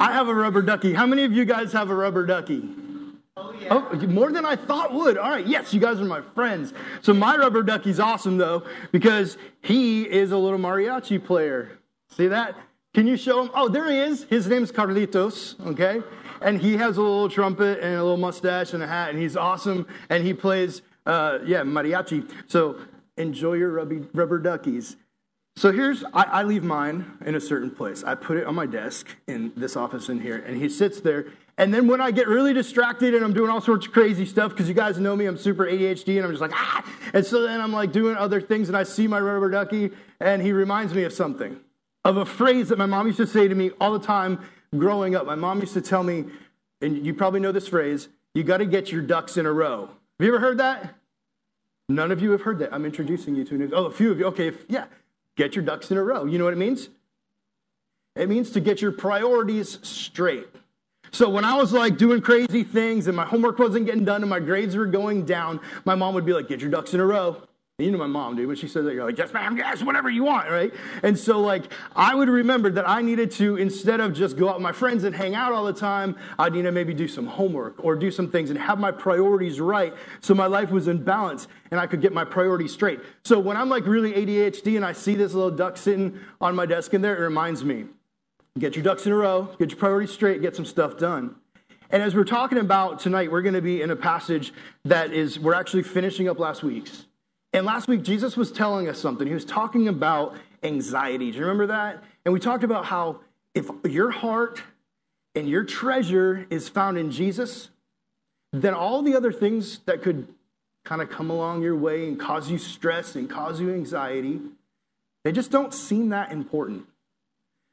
I have a rubber ducky. How many of you guys have a rubber ducky? Oh, yeah. Oh, more than I thought would. All right, yes, you guys are my friends. So my rubber ducky's awesome though because he is a little mariachi player. See that? Can you show him? Oh, there he is. His name's Carlitos, okay? And he has a little trumpet and a little mustache and a hat, and he's awesome. And he plays, uh, yeah, mariachi. So enjoy your rubby, rubber duckies. So here's, I, I, leave mine in a certain place. I put it on my desk in this office in here, and he sits there. And then when I get really distracted and I'm doing all sorts of crazy stuff, because you guys know me, I'm super ADHD, and I'm just like, ah! And so then I'm like doing other things, and I see my rubber ducky, and he reminds me of something, of a phrase that my mom used to say to me all the time growing up. My mom used to tell me, and you probably know this phrase, you got to get your ducks in a row. Have you ever heard that? None of you have heard that. I'm introducing you to a new, oh, a few of you. Okay, if, yeah. Get your ducks in a row. You know what it means? It means to get your priorities straight. So when I was like doing crazy things and my homework wasn't getting done and my grades were going down, my mom would be like, "Get your ducks in a row." You know my mom, dude. When she says that, you're like, yes, ma'am, yes, whatever you want, right? And so, like, I would remember that I needed to, instead of just go out with my friends and hang out all the time, I'd need to maybe do some homework or do some things and have my priorities right so my life was in balance and I could get my priorities straight. So when I'm like really ADHD and I see this little duck sitting on my desk in there, it reminds me get your ducks in a row, get your priorities straight, get some stuff done. And as we're talking about tonight, we're going to be in a passage that is, we're actually finishing up last week's. And last week, Jesus was telling us something. He was talking about anxiety. Do you remember that? And we talked about how if your heart and your treasure is found in Jesus, then all the other things that could kind of come along your way and cause you stress and cause you anxiety, they just don't seem that important.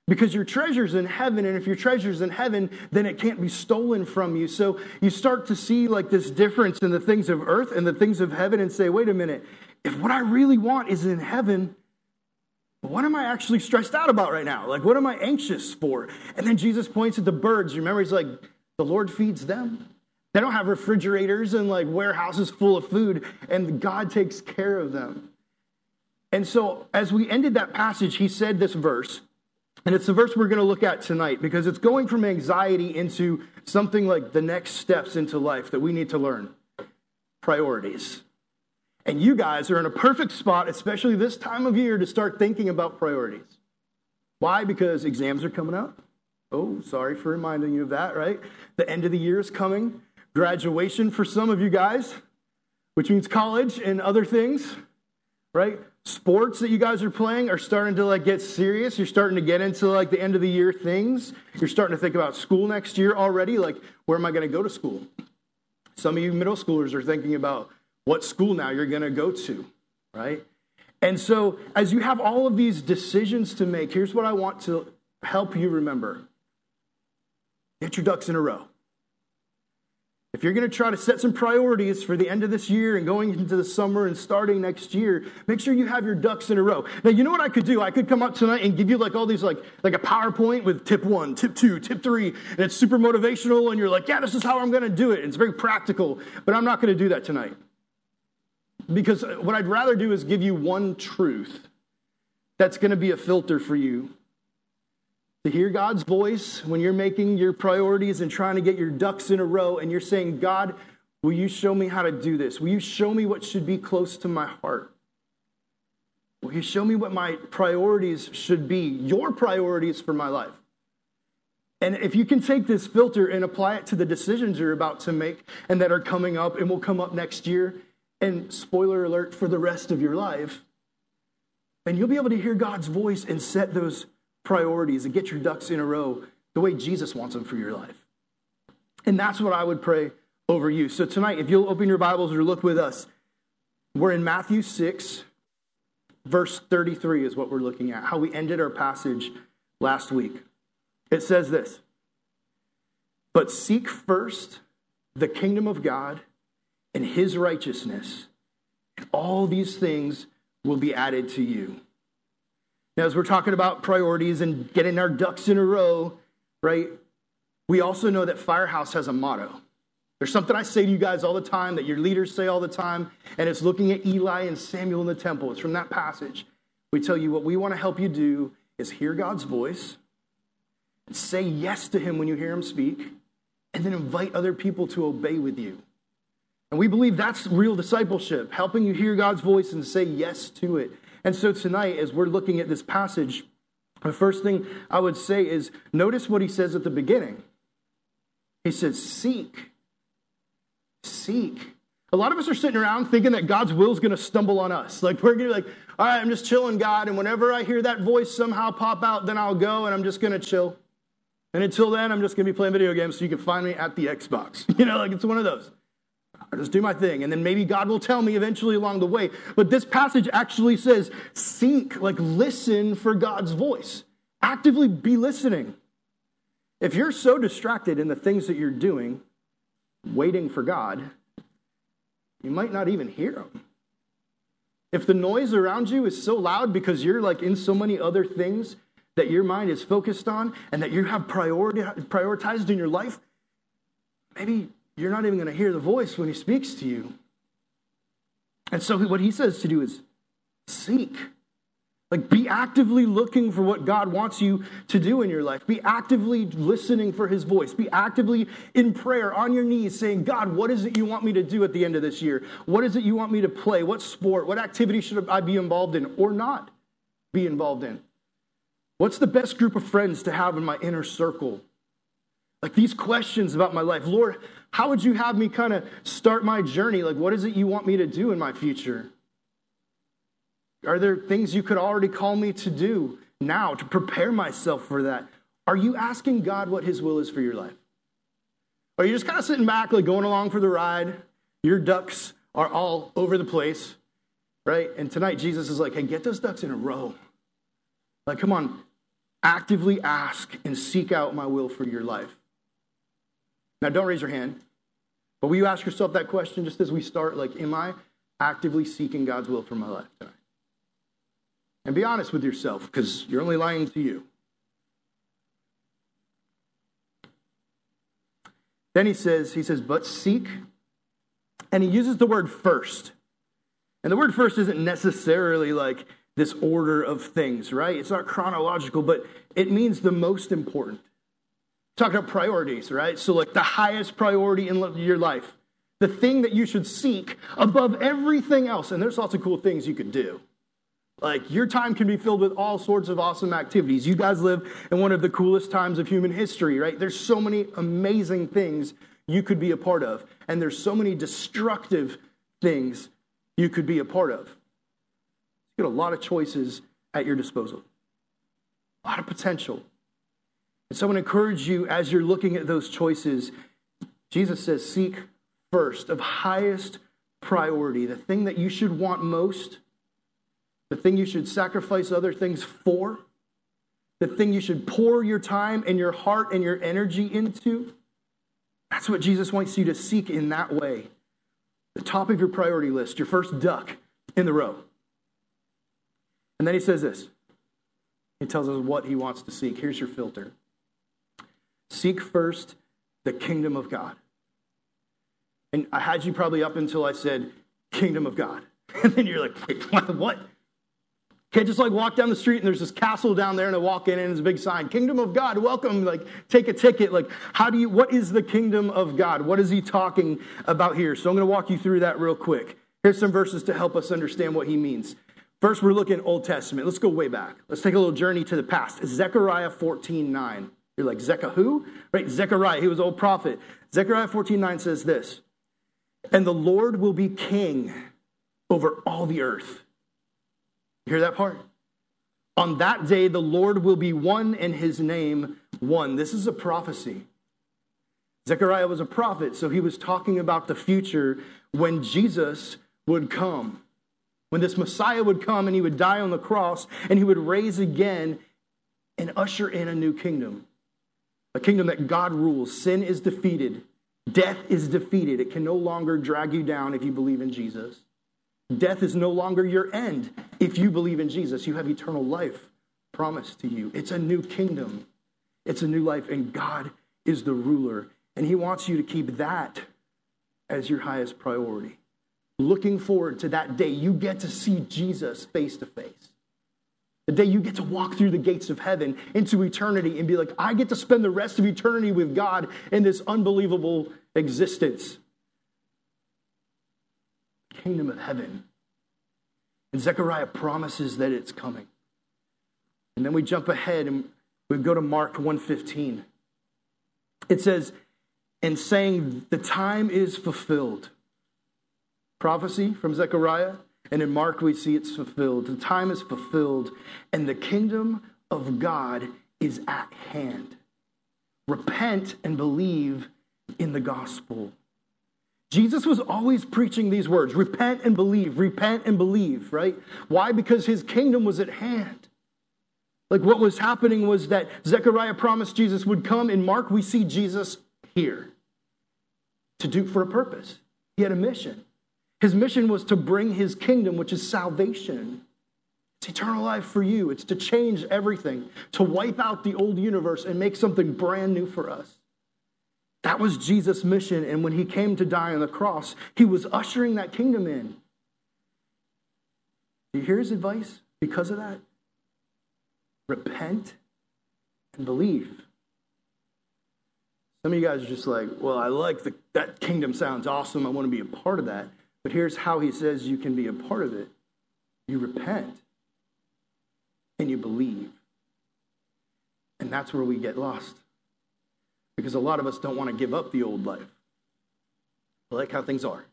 Because your treasure's in heaven, and if your treasure's in heaven, then it can't be stolen from you. So you start to see like this difference in the things of earth and the things of heaven and say, wait a minute, if what I really want is in heaven, what am I actually stressed out about right now? Like, what am I anxious for? And then Jesus points at the birds. Remember, he's like, the Lord feeds them. They don't have refrigerators and like warehouses full of food, and God takes care of them. And so, as we ended that passage, he said this verse, and it's the verse we're going to look at tonight because it's going from anxiety into something like the next steps into life that we need to learn priorities. And you guys are in a perfect spot, especially this time of year, to start thinking about priorities. Why? Because exams are coming up. Oh, sorry for reminding you of that, right? The end of the year is coming. Graduation for some of you guys, which means college and other things, right? Sports that you guys are playing are starting to like get serious. You're starting to get into like the end of the year things. You're starting to think about school next year already. Like, where am I going to go to school? Some of you middle schoolers are thinking about what school now you're going to go to, right? And so, as you have all of these decisions to make, here's what I want to help you remember get your ducks in a row. If you're going to try to set some priorities for the end of this year and going into the summer and starting next year, make sure you have your ducks in a row. Now, you know what I could do? I could come up tonight and give you like all these like like a PowerPoint with tip 1, tip 2, tip 3, and it's super motivational and you're like, "Yeah, this is how I'm going to do it." It's very practical, but I'm not going to do that tonight. Because what I'd rather do is give you one truth that's going to be a filter for you to hear God's voice when you're making your priorities and trying to get your ducks in a row, and you're saying, God, will you show me how to do this? Will you show me what should be close to my heart? Will you show me what my priorities should be, your priorities for my life? And if you can take this filter and apply it to the decisions you're about to make and that are coming up and will come up next year, and spoiler alert for the rest of your life, and you'll be able to hear God's voice and set those priorities and get your ducks in a row the way Jesus wants them for your life. And that's what I would pray over you. So tonight, if you'll open your Bibles or look with us, we're in Matthew 6, verse 33 is what we're looking at, how we ended our passage last week. It says this But seek first the kingdom of God and his righteousness, and all these things will be added to you. Now, as we're talking about priorities and getting our ducks in a row, right, we also know that Firehouse has a motto. There's something I say to you guys all the time that your leaders say all the time, and it's looking at Eli and Samuel in the temple. It's from that passage. We tell you what we want to help you do is hear God's voice, Say yes to him when you hear him speak, and then invite other people to obey with you. And we believe that's real discipleship, helping you hear God's voice and say yes to it. And so tonight, as we're looking at this passage, the first thing I would say is notice what he says at the beginning. He says, Seek. Seek. A lot of us are sitting around thinking that God's will is going to stumble on us. Like, we're going to be like, all right, I'm just chilling, God. And whenever I hear that voice somehow pop out, then I'll go and I'm just going to chill. And until then, I'm just going to be playing video games so you can find me at the Xbox. You know, like it's one of those. I just do my thing. And then maybe God will tell me eventually along the way. But this passage actually says, seek, like listen for God's voice. Actively be listening. If you're so distracted in the things that you're doing, waiting for God, you might not even hear him. If the noise around you is so loud because you're like in so many other things that your mind is focused on and that you have priority, prioritized in your life, maybe you're not even going to hear the voice when he speaks to you. And so, what he says to do is seek. Like, be actively looking for what God wants you to do in your life. Be actively listening for his voice. Be actively in prayer on your knees saying, God, what is it you want me to do at the end of this year? What is it you want me to play? What sport? What activity should I be involved in or not be involved in? What's the best group of friends to have in my inner circle? Like these questions about my life. Lord, how would you have me kind of start my journey? Like, what is it you want me to do in my future? Are there things you could already call me to do now to prepare myself for that? Are you asking God what His will is for your life? Or are you just kind of sitting back, like going along for the ride? Your ducks are all over the place, right? And tonight, Jesus is like, hey, get those ducks in a row. Like, come on, actively ask and seek out my will for your life. Now, don't raise your hand, but will you ask yourself that question just as we start? Like, am I actively seeking God's will for my life tonight? And be honest with yourself because you're only lying to you. Then he says, he says, but seek. And he uses the word first. And the word first isn't necessarily like this order of things, right? It's not chronological, but it means the most important. Talking about priorities, right? So, like the highest priority in your life, the thing that you should seek above everything else. And there's lots of cool things you could do. Like your time can be filled with all sorts of awesome activities. You guys live in one of the coolest times of human history, right? There's so many amazing things you could be a part of, and there's so many destructive things you could be a part of. You get a lot of choices at your disposal, a lot of potential. And so I want to encourage you as you're looking at those choices. Jesus says, seek first, of highest priority, the thing that you should want most the thing you should sacrifice other things for, the thing you should pour your time and your heart and your energy into. That's what Jesus wants you to seek in that way. The top of your priority list, your first duck in the row. And then he says this he tells us what he wants to seek. Here's your filter seek first the kingdom of God. And I had you probably up until I said, kingdom of God. And then you're like, wait, what? Can't just like walk down the street and there's this castle down there and I walk in and there's a big sign, Kingdom of God, welcome, like take a ticket. Like, how do you, what is the kingdom of God? What is he talking about here? So I'm going to walk you through that real quick. Here's some verses to help us understand what he means. First, we're looking Old Testament. Let's go way back. Let's take a little journey to the past. Zechariah 14 9. You're like, Zechariah who? Right, Zechariah, he was old prophet. Zechariah 14 9 says this, and the Lord will be king over all the earth. You hear that part? On that day, the Lord will be one and his name one. This is a prophecy. Zechariah was a prophet, so he was talking about the future when Jesus would come. When this Messiah would come and he would die on the cross and he would raise again and usher in a new kingdom. A kingdom that God rules. Sin is defeated, death is defeated. It can no longer drag you down if you believe in Jesus. Death is no longer your end. If you believe in Jesus, you have eternal life promised to you. It's a new kingdom, it's a new life, and God is the ruler. And He wants you to keep that as your highest priority. Looking forward to that day, you get to see Jesus face to face. The day you get to walk through the gates of heaven into eternity and be like, I get to spend the rest of eternity with God in this unbelievable existence. Kingdom of heaven. And Zechariah promises that it's coming. And then we jump ahead and we go to Mark 1:15. It says, and saying, the time is fulfilled. Prophecy from Zechariah, and in Mark we see it's fulfilled. The time is fulfilled, and the kingdom of God is at hand. Repent and believe in the gospel. Jesus was always preaching these words repent and believe, repent and believe, right? Why? Because his kingdom was at hand. Like what was happening was that Zechariah promised Jesus would come. In Mark, we see Jesus here to do for a purpose. He had a mission. His mission was to bring his kingdom, which is salvation. It's eternal life for you. It's to change everything, to wipe out the old universe and make something brand new for us. That was Jesus' mission. And when he came to die on the cross, he was ushering that kingdom in. Do you hear his advice because of that? Repent and believe. Some of you guys are just like, well, I like the, that kingdom sounds awesome. I want to be a part of that. But here's how he says you can be a part of it you repent and you believe. And that's where we get lost. Because a lot of us don't want to give up the old life. I like how things are.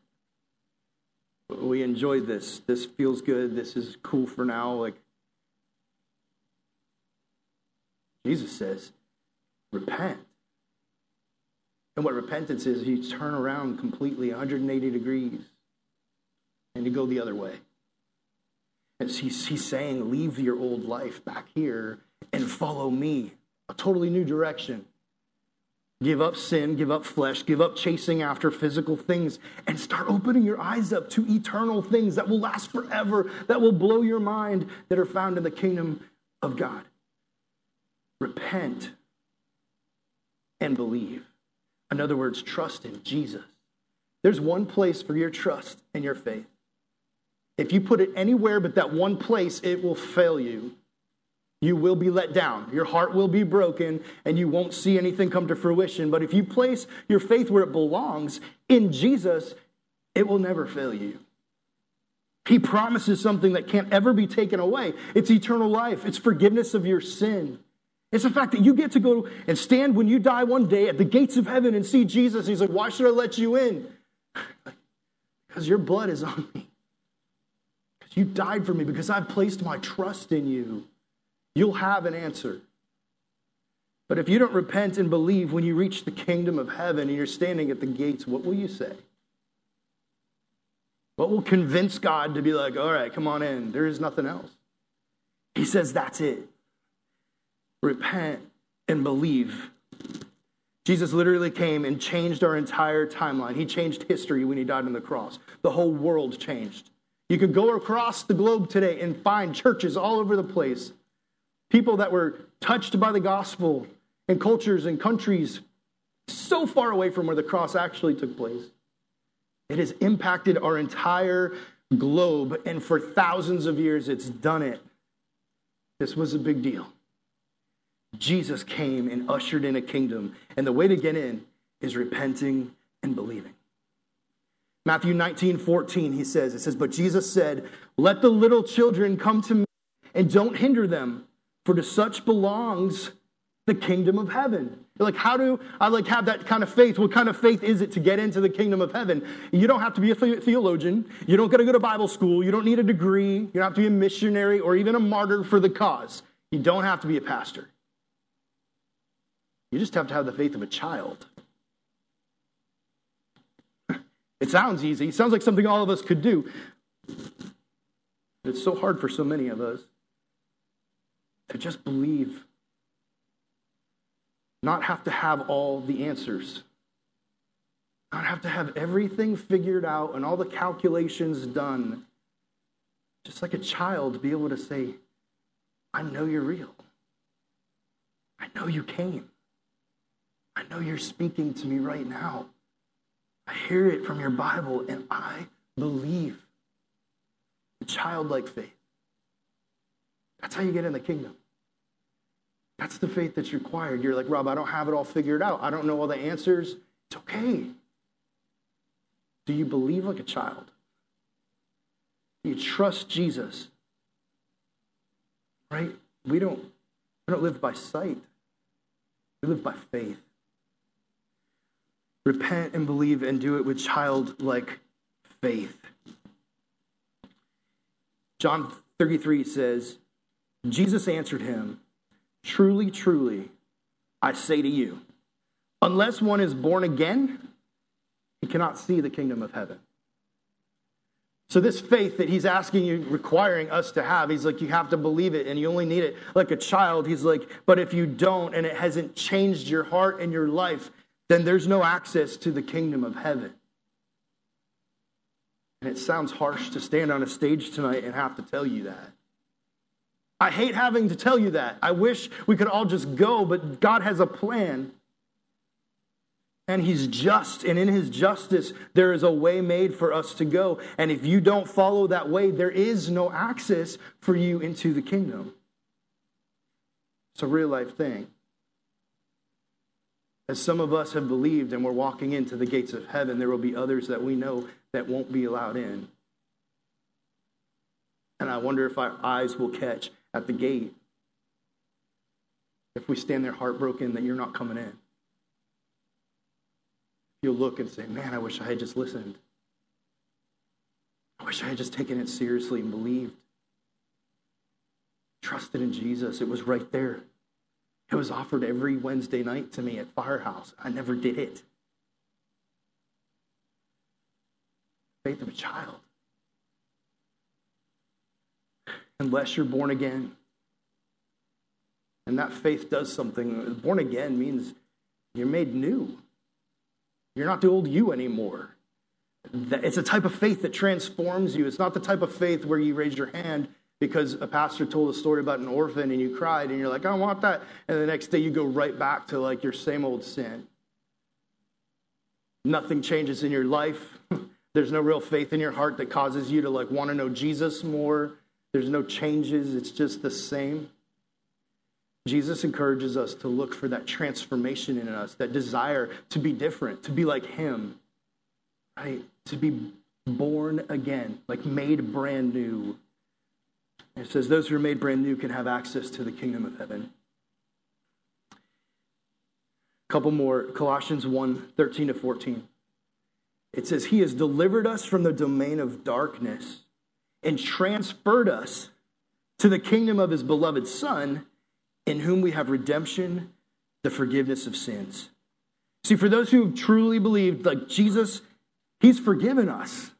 We enjoy this. This feels good. This is cool for now. Like Jesus says, repent and what repentance is, you turn around completely 180 degrees and you go the other way. And he's, he's saying, leave your old life back here and follow me, a totally new direction. Give up sin, give up flesh, give up chasing after physical things, and start opening your eyes up to eternal things that will last forever, that will blow your mind, that are found in the kingdom of God. Repent and believe. In other words, trust in Jesus. There's one place for your trust and your faith. If you put it anywhere but that one place, it will fail you. You will be let down. Your heart will be broken, and you won't see anything come to fruition. But if you place your faith where it belongs, in Jesus, it will never fail you. He promises something that can't ever be taken away. It's eternal life, it's forgiveness of your sin. It's the fact that you get to go and stand when you die one day at the gates of heaven and see Jesus. He's like, Why should I let you in? because your blood is on me. You died for me, because I've placed my trust in you. You'll have an answer. But if you don't repent and believe when you reach the kingdom of heaven and you're standing at the gates, what will you say? What will convince God to be like, all right, come on in? There is nothing else. He says, that's it repent, and believe. Jesus literally came and changed our entire timeline. He changed history when he died on the cross. The whole world changed. You could go across the globe today and find churches all over the place, people that were touched by the gospel in cultures and countries so far away from where the cross actually took place. It has impacted our entire globe, and for thousands of years, it's done it. This was a big deal. Jesus came and ushered in a kingdom. And the way to get in is repenting and believing. Matthew 19, 14, he says, it says, But Jesus said, Let the little children come to me and don't hinder them, for to such belongs the kingdom of heaven. You're like, how do I like have that kind of faith? What kind of faith is it to get into the kingdom of heaven? You don't have to be a theologian. You don't got to go to Bible school. You don't need a degree. You don't have to be a missionary or even a martyr for the cause. You don't have to be a pastor. You just have to have the faith of a child. It sounds easy. It sounds like something all of us could do. It's so hard for so many of us to just believe, not have to have all the answers, not have to have everything figured out and all the calculations done. Just like a child, be able to say, I know you're real. I know you came. I know you're speaking to me right now. I hear it from your Bible, and I believe. A childlike faith. That's how you get in the kingdom. That's the faith that's required. You're like, Rob, I don't have it all figured out. I don't know all the answers. It's okay. Do you believe like a child? Do you trust Jesus? Right? We don't, we don't live by sight. We live by faith. Repent and believe and do it with childlike faith. John 33 says, Jesus answered him, Truly, truly, I say to you, unless one is born again, he cannot see the kingdom of heaven. So, this faith that he's asking you, requiring us to have, he's like, you have to believe it and you only need it like a child. He's like, but if you don't and it hasn't changed your heart and your life, then there's no access to the kingdom of heaven. And it sounds harsh to stand on a stage tonight and have to tell you that. I hate having to tell you that. I wish we could all just go, but God has a plan. And He's just, and in His justice, there is a way made for us to go. And if you don't follow that way, there is no access for you into the kingdom. It's a real life thing. As some of us have believed and we're walking into the gates of heaven, there will be others that we know that won't be allowed in. And I wonder if our eyes will catch at the gate if we stand there heartbroken that you're not coming in. You'll look and say, Man, I wish I had just listened. I wish I had just taken it seriously and believed. Trusted in Jesus. It was right there. It was offered every Wednesday night to me at Firehouse. I never did it. faith of a child. Unless you're born again. And that faith does something. Born again means you're made new. You're not the old you anymore. It's a type of faith that transforms you. It's not the type of faith where you raise your hand because a pastor told a story about an orphan and you cried and you're like, I want that. And the next day you go right back to like your same old sin. Nothing changes in your life. There's no real faith in your heart that causes you to like want to know Jesus more. There's no changes. It's just the same. Jesus encourages us to look for that transformation in us, that desire to be different, to be like him, right? To be born again, like made brand new. It says those who are made brand new can have access to the kingdom of heaven. A couple more Colossians 1 13 to 14. It says, He has delivered us from the domain of darkness and transferred us to the kingdom of His beloved Son, in whom we have redemption, the forgiveness of sins. See, for those who truly believed, like Jesus, He's forgiven us.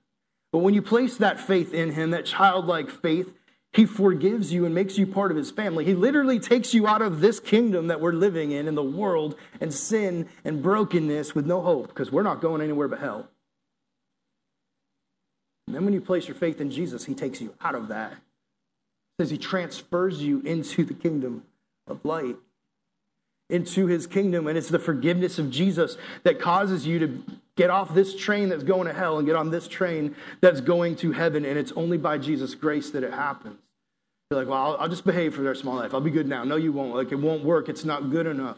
But when you place that faith in Him, that childlike faith, He forgives you and makes you part of His family. He literally takes you out of this kingdom that we're living in, in the world, and sin and brokenness with no hope, because we're not going anywhere but hell. And then when you place your faith in Jesus, he takes you out of that. Says he transfers you into the kingdom of light, into his kingdom. And it's the forgiveness of Jesus that causes you to get off this train that's going to hell and get on this train that's going to heaven. And it's only by Jesus' grace that it happens. You're like, well, I'll, I'll just behave for the rest of my life. I'll be good now. No, you won't. Like, it won't work. It's not good enough.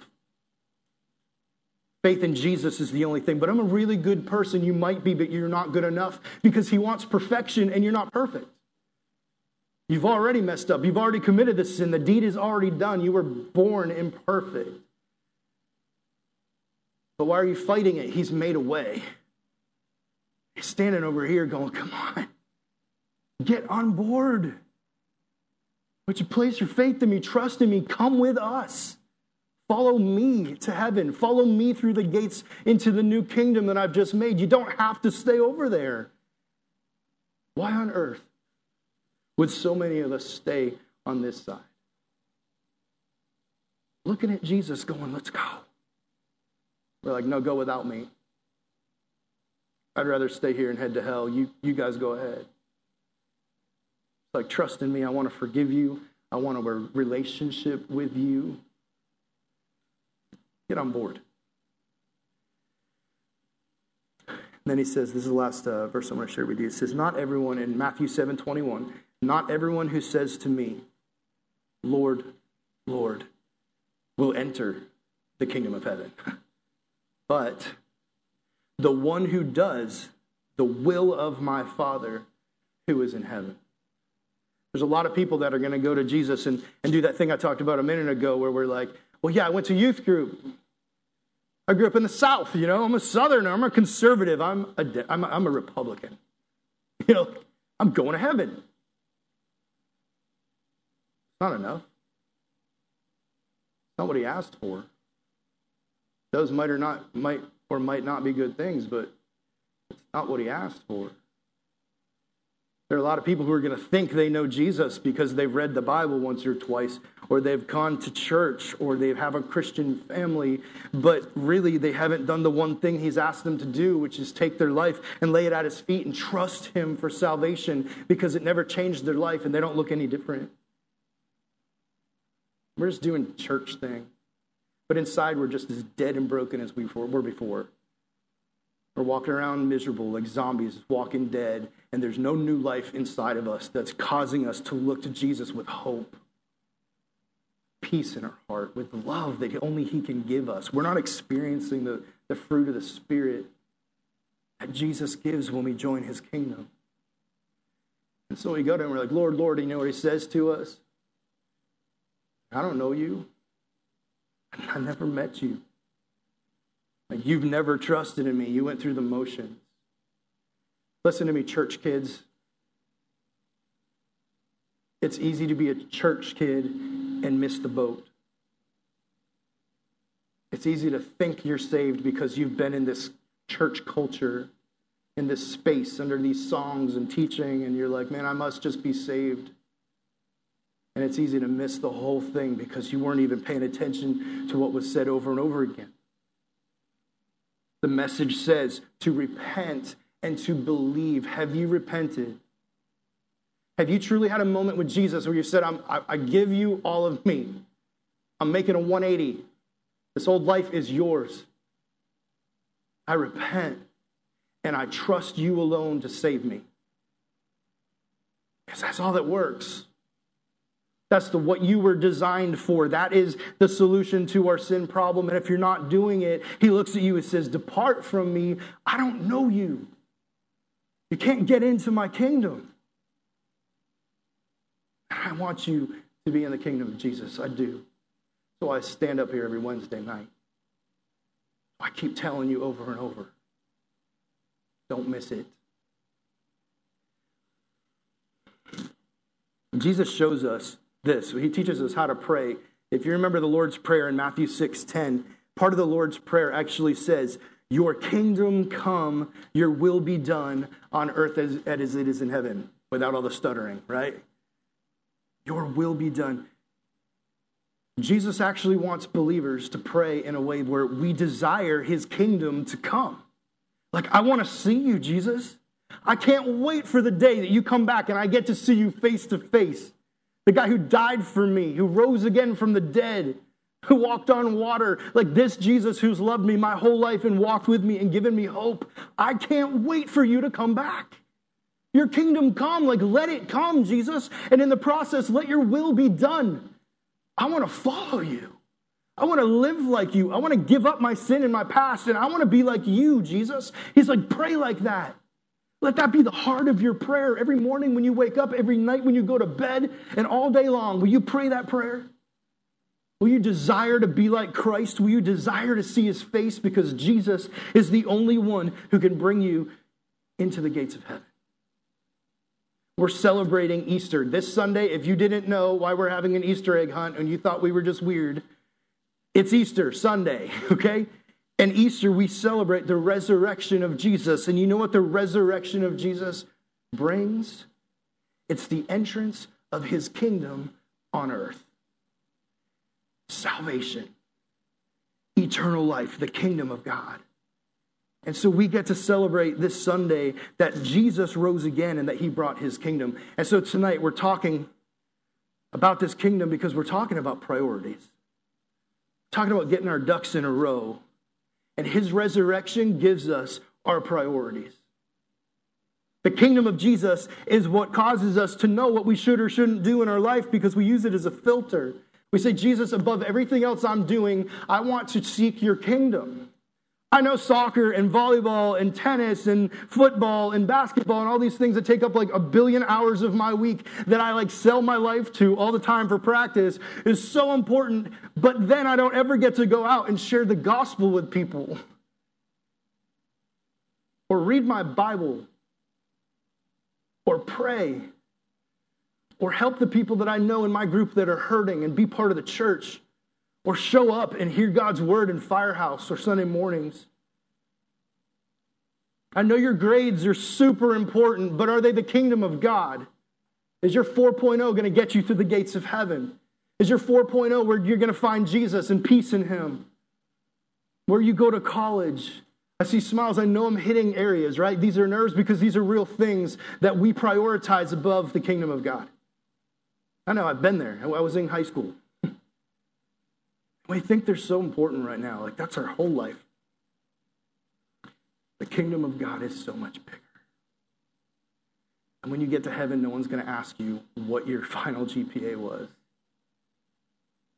Faith in Jesus is the only thing. But I'm a really good person. You might be, but you're not good enough because He wants perfection and you're not perfect. You've already messed up. You've already committed this sin. The deed is already done. You were born imperfect. But why are you fighting it? He's made a way. He's standing over here going, Come on, get on board. Would you place your faith in me, trust in me, come with us. Follow me to heaven. Follow me through the gates into the new kingdom that I've just made. You don't have to stay over there. Why on earth would so many of us stay on this side? Looking at Jesus going, let's go. We're like, no, go without me. I'd rather stay here and head to hell. You, you guys go ahead. Like, trust in me. I want to forgive you. I want a relationship with you. Get on board. And then he says, this is the last uh, verse I'm going to share with you. It says, Not everyone, in Matthew 7 21, not everyone who says to me, Lord, Lord, will enter the kingdom of heaven. But the one who does the will of my Father who is in heaven. There's a lot of people that are going to go to Jesus and, and do that thing I talked about a minute ago where we're like, well, yeah, I went to youth group. I grew up in the South, you know, I'm a Southerner, I'm a conservative, I'm a, I'm a, I'm a Republican. You know, I'm going to heaven. It's not enough. It's not what he asked for. Those might or not might or might not be good things, but it's not what he asked for. There are a lot of people who are going to think they know Jesus because they've read the Bible once or twice, or they've gone to church, or they have a Christian family, but really they haven't done the one thing He's asked them to do, which is take their life and lay it at His feet and trust Him for salvation because it never changed their life and they don't look any different. We're just doing church thing, but inside we're just as dead and broken as we were before. We're walking around miserable like zombies, walking dead, and there's no new life inside of us that's causing us to look to Jesus with hope, peace in our heart, with love that only He can give us. We're not experiencing the, the fruit of the Spirit that Jesus gives when we join His kingdom. And so we go to Him, we're like, Lord, Lord, you know what He says to us? I don't know you. I never met you. Like you've never trusted in me. You went through the motions. Listen to me, church kids. It's easy to be a church kid and miss the boat. It's easy to think you're saved because you've been in this church culture, in this space under these songs and teaching, and you're like, man, I must just be saved. And it's easy to miss the whole thing because you weren't even paying attention to what was said over and over again. The message says to repent and to believe. Have you repented? Have you truly had a moment with Jesus where you said, I, I give you all of me? I'm making a 180. This old life is yours. I repent and I trust you alone to save me. Because that's all that works. That's the what you were designed for. That is the solution to our sin problem. And if you're not doing it, he looks at you and says, Depart from me. I don't know you. You can't get into my kingdom. I want you to be in the kingdom of Jesus. I do. So I stand up here every Wednesday night. I keep telling you over and over don't miss it. Jesus shows us this. He teaches us how to pray. If you remember the Lord's Prayer in Matthew 6 10, part of the Lord's Prayer actually says, Your kingdom come, your will be done on earth as, as it is in heaven, without all the stuttering, right? Your will be done. Jesus actually wants believers to pray in a way where we desire his kingdom to come. Like, I want to see you, Jesus. I can't wait for the day that you come back and I get to see you face to face the guy who died for me, who rose again from the dead, who walked on water, like this Jesus who's loved me my whole life and walked with me and given me hope. I can't wait for you to come back. Your kingdom come, like let it come, Jesus. And in the process, let your will be done. I want to follow you. I want to live like you. I want to give up my sin and my past, and I want to be like you, Jesus. He's like, pray like that. Let that be the heart of your prayer every morning when you wake up, every night when you go to bed, and all day long. Will you pray that prayer? Will you desire to be like Christ? Will you desire to see his face? Because Jesus is the only one who can bring you into the gates of heaven. We're celebrating Easter this Sunday. If you didn't know why we're having an Easter egg hunt and you thought we were just weird, it's Easter Sunday, okay? And Easter, we celebrate the resurrection of Jesus. And you know what the resurrection of Jesus brings? It's the entrance of his kingdom on earth salvation, eternal life, the kingdom of God. And so we get to celebrate this Sunday that Jesus rose again and that he brought his kingdom. And so tonight we're talking about this kingdom because we're talking about priorities, talking about getting our ducks in a row and his resurrection gives us our priorities. The kingdom of Jesus is what causes us to know what we should or shouldn't do in our life because we use it as a filter. We say, Jesus, above everything else I'm doing, I want to seek your kingdom. I know soccer and volleyball and tennis and football and basketball and all these things that take up like a billion hours of my week that I like sell my life to all the time for practice is so important, but then I don't ever get to go out and share the gospel with people or read my Bible or pray or help the people that I know in my group that are hurting and be part of the church or show up and hear God's word in Firehouse or Sunday mornings. I know your grades are super important, but are they the kingdom of God? Is your 4.0 going to get you through the gates of heaven? Is your 4.0 where you're going to find Jesus and peace in Him? Where you go to college? I see smiles. I know I'm hitting areas, right? These are nerves because these are real things that we prioritize above the kingdom of God. I know I've been there. I was in high school. We think they're so important right now. Like that's our whole life. The kingdom of God is so much bigger. And when you get to heaven, no one's going to ask you what your final GPA was.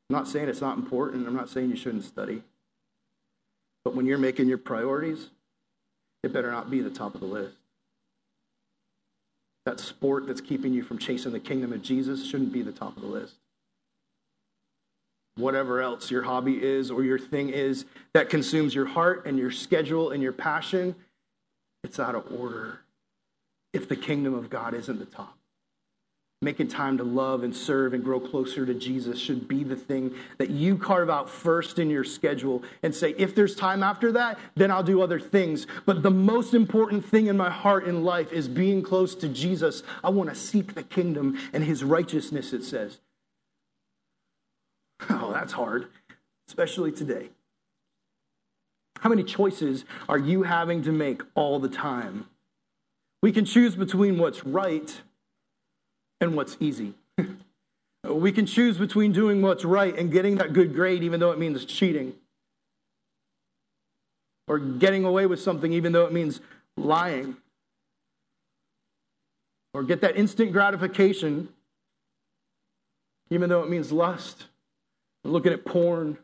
I'm not saying it's not important. I'm not saying you shouldn't study. But when you're making your priorities, it better not be the top of the list. That sport that's keeping you from chasing the kingdom of Jesus shouldn't be the top of the list. Whatever else your hobby is or your thing is that consumes your heart and your schedule and your passion, it's out of order if the kingdom of God isn't the top. Making time to love and serve and grow closer to Jesus should be the thing that you carve out first in your schedule and say, if there's time after that, then I'll do other things. But the most important thing in my heart in life is being close to Jesus. I want to seek the kingdom and his righteousness, it says. Oh, that's hard, especially today. How many choices are you having to make all the time? We can choose between what's right and what's easy. we can choose between doing what's right and getting that good grade, even though it means cheating, or getting away with something, even though it means lying, or get that instant gratification, even though it means lust, looking at porn,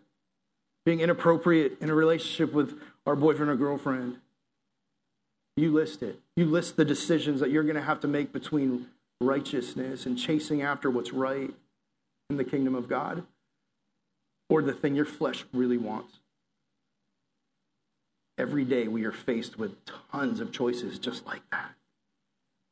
being inappropriate in a relationship with our boyfriend or girlfriend. You list it. You list the decisions that you're going to have to make between righteousness and chasing after what's right in the kingdom of God or the thing your flesh really wants. Every day we are faced with tons of choices just like that.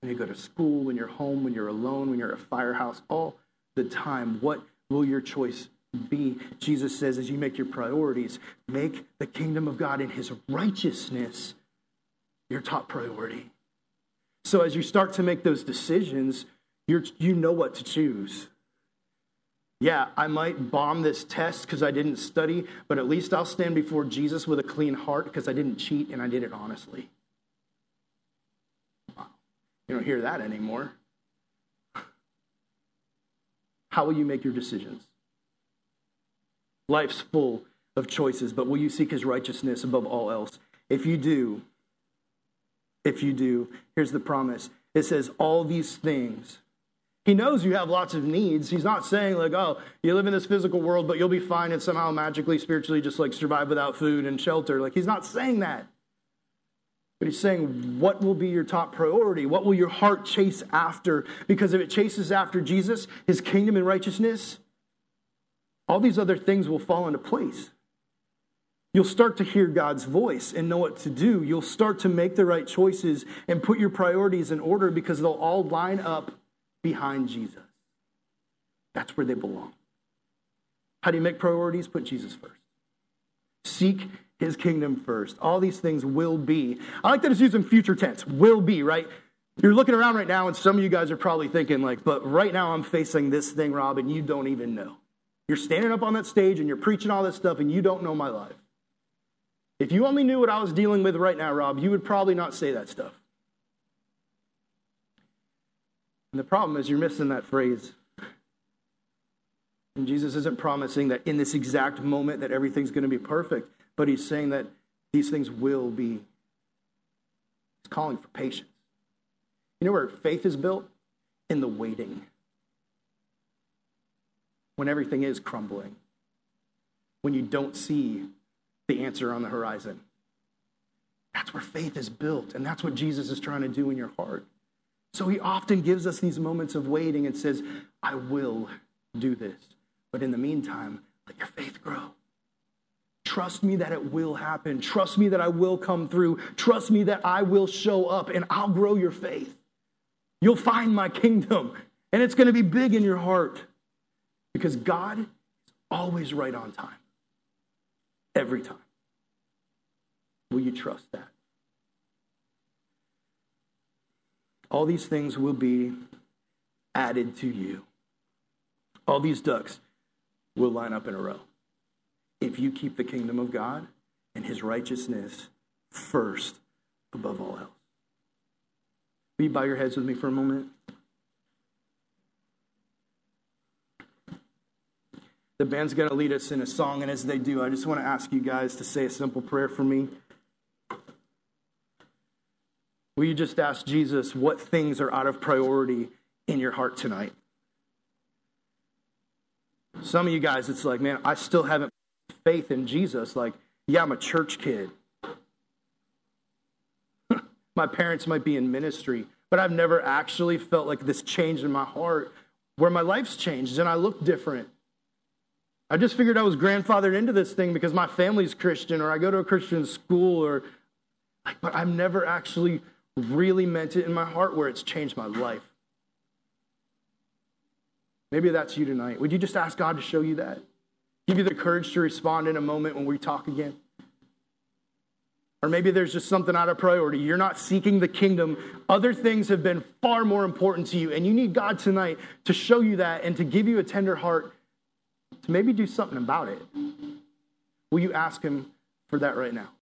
When you go to school, when you're home, when you're alone, when you're at a firehouse, all the time. What will your choice be? Jesus says, as you make your priorities, make the kingdom of God and his righteousness your top priority. So as you start to make those decisions, you you know what to choose. Yeah, I might bomb this test because I didn't study, but at least I'll stand before Jesus with a clean heart because I didn't cheat and I did it honestly. You don't hear that anymore. How will you make your decisions? Life's full of choices, but will you seek his righteousness above all else? If you do, if you do. Here's the promise it says, All these things. He knows you have lots of needs. He's not saying, like, oh, you live in this physical world, but you'll be fine and somehow magically, spiritually, just like survive without food and shelter. Like, he's not saying that. But he's saying, what will be your top priority? What will your heart chase after? Because if it chases after Jesus, his kingdom and righteousness, all these other things will fall into place. You'll start to hear God's voice and know what to do. You'll start to make the right choices and put your priorities in order because they'll all line up behind Jesus. That's where they belong. How do you make priorities? Put Jesus first. Seek his kingdom first. All these things will be. I like that it's used in future tense. Will be, right? You're looking around right now, and some of you guys are probably thinking, like, but right now I'm facing this thing, Rob, and you don't even know. You're standing up on that stage and you're preaching all this stuff, and you don't know my life. If you only knew what I was dealing with right now, Rob, you would probably not say that stuff. And the problem is you're missing that phrase. And Jesus isn't promising that in this exact moment that everything's going to be perfect, but he's saying that these things will be. He's calling for patience. You know where faith is built? In the waiting. When everything is crumbling. When you don't see the answer on the horizon. That's where faith is built, and that's what Jesus is trying to do in your heart. So he often gives us these moments of waiting and says, I will do this. But in the meantime, let your faith grow. Trust me that it will happen. Trust me that I will come through. Trust me that I will show up and I'll grow your faith. You'll find my kingdom, and it's going to be big in your heart because God is always right on time, every time. Will you trust that? All these things will be added to you. All these ducks will line up in a row. If you keep the kingdom of God and his righteousness first above all else. Will you bow your heads with me for a moment? The band's going to lead us in a song, and as they do, I just want to ask you guys to say a simple prayer for me. Will you just ask Jesus what things are out of priority in your heart tonight? Some of you guys, it's like, man, I still haven't faith in Jesus. Like, yeah, I'm a church kid. my parents might be in ministry, but I've never actually felt like this change in my heart where my life's changed and I look different. I just figured I was grandfathered into this thing because my family's Christian or I go to a Christian school or like, but I've never actually really meant it in my heart where it's changed my life. Maybe that's you tonight. Would you just ask God to show you that? Give you the courage to respond in a moment when we talk again? Or maybe there's just something out of priority. You're not seeking the kingdom. Other things have been far more important to you. And you need God tonight to show you that and to give you a tender heart to maybe do something about it. Will you ask Him for that right now?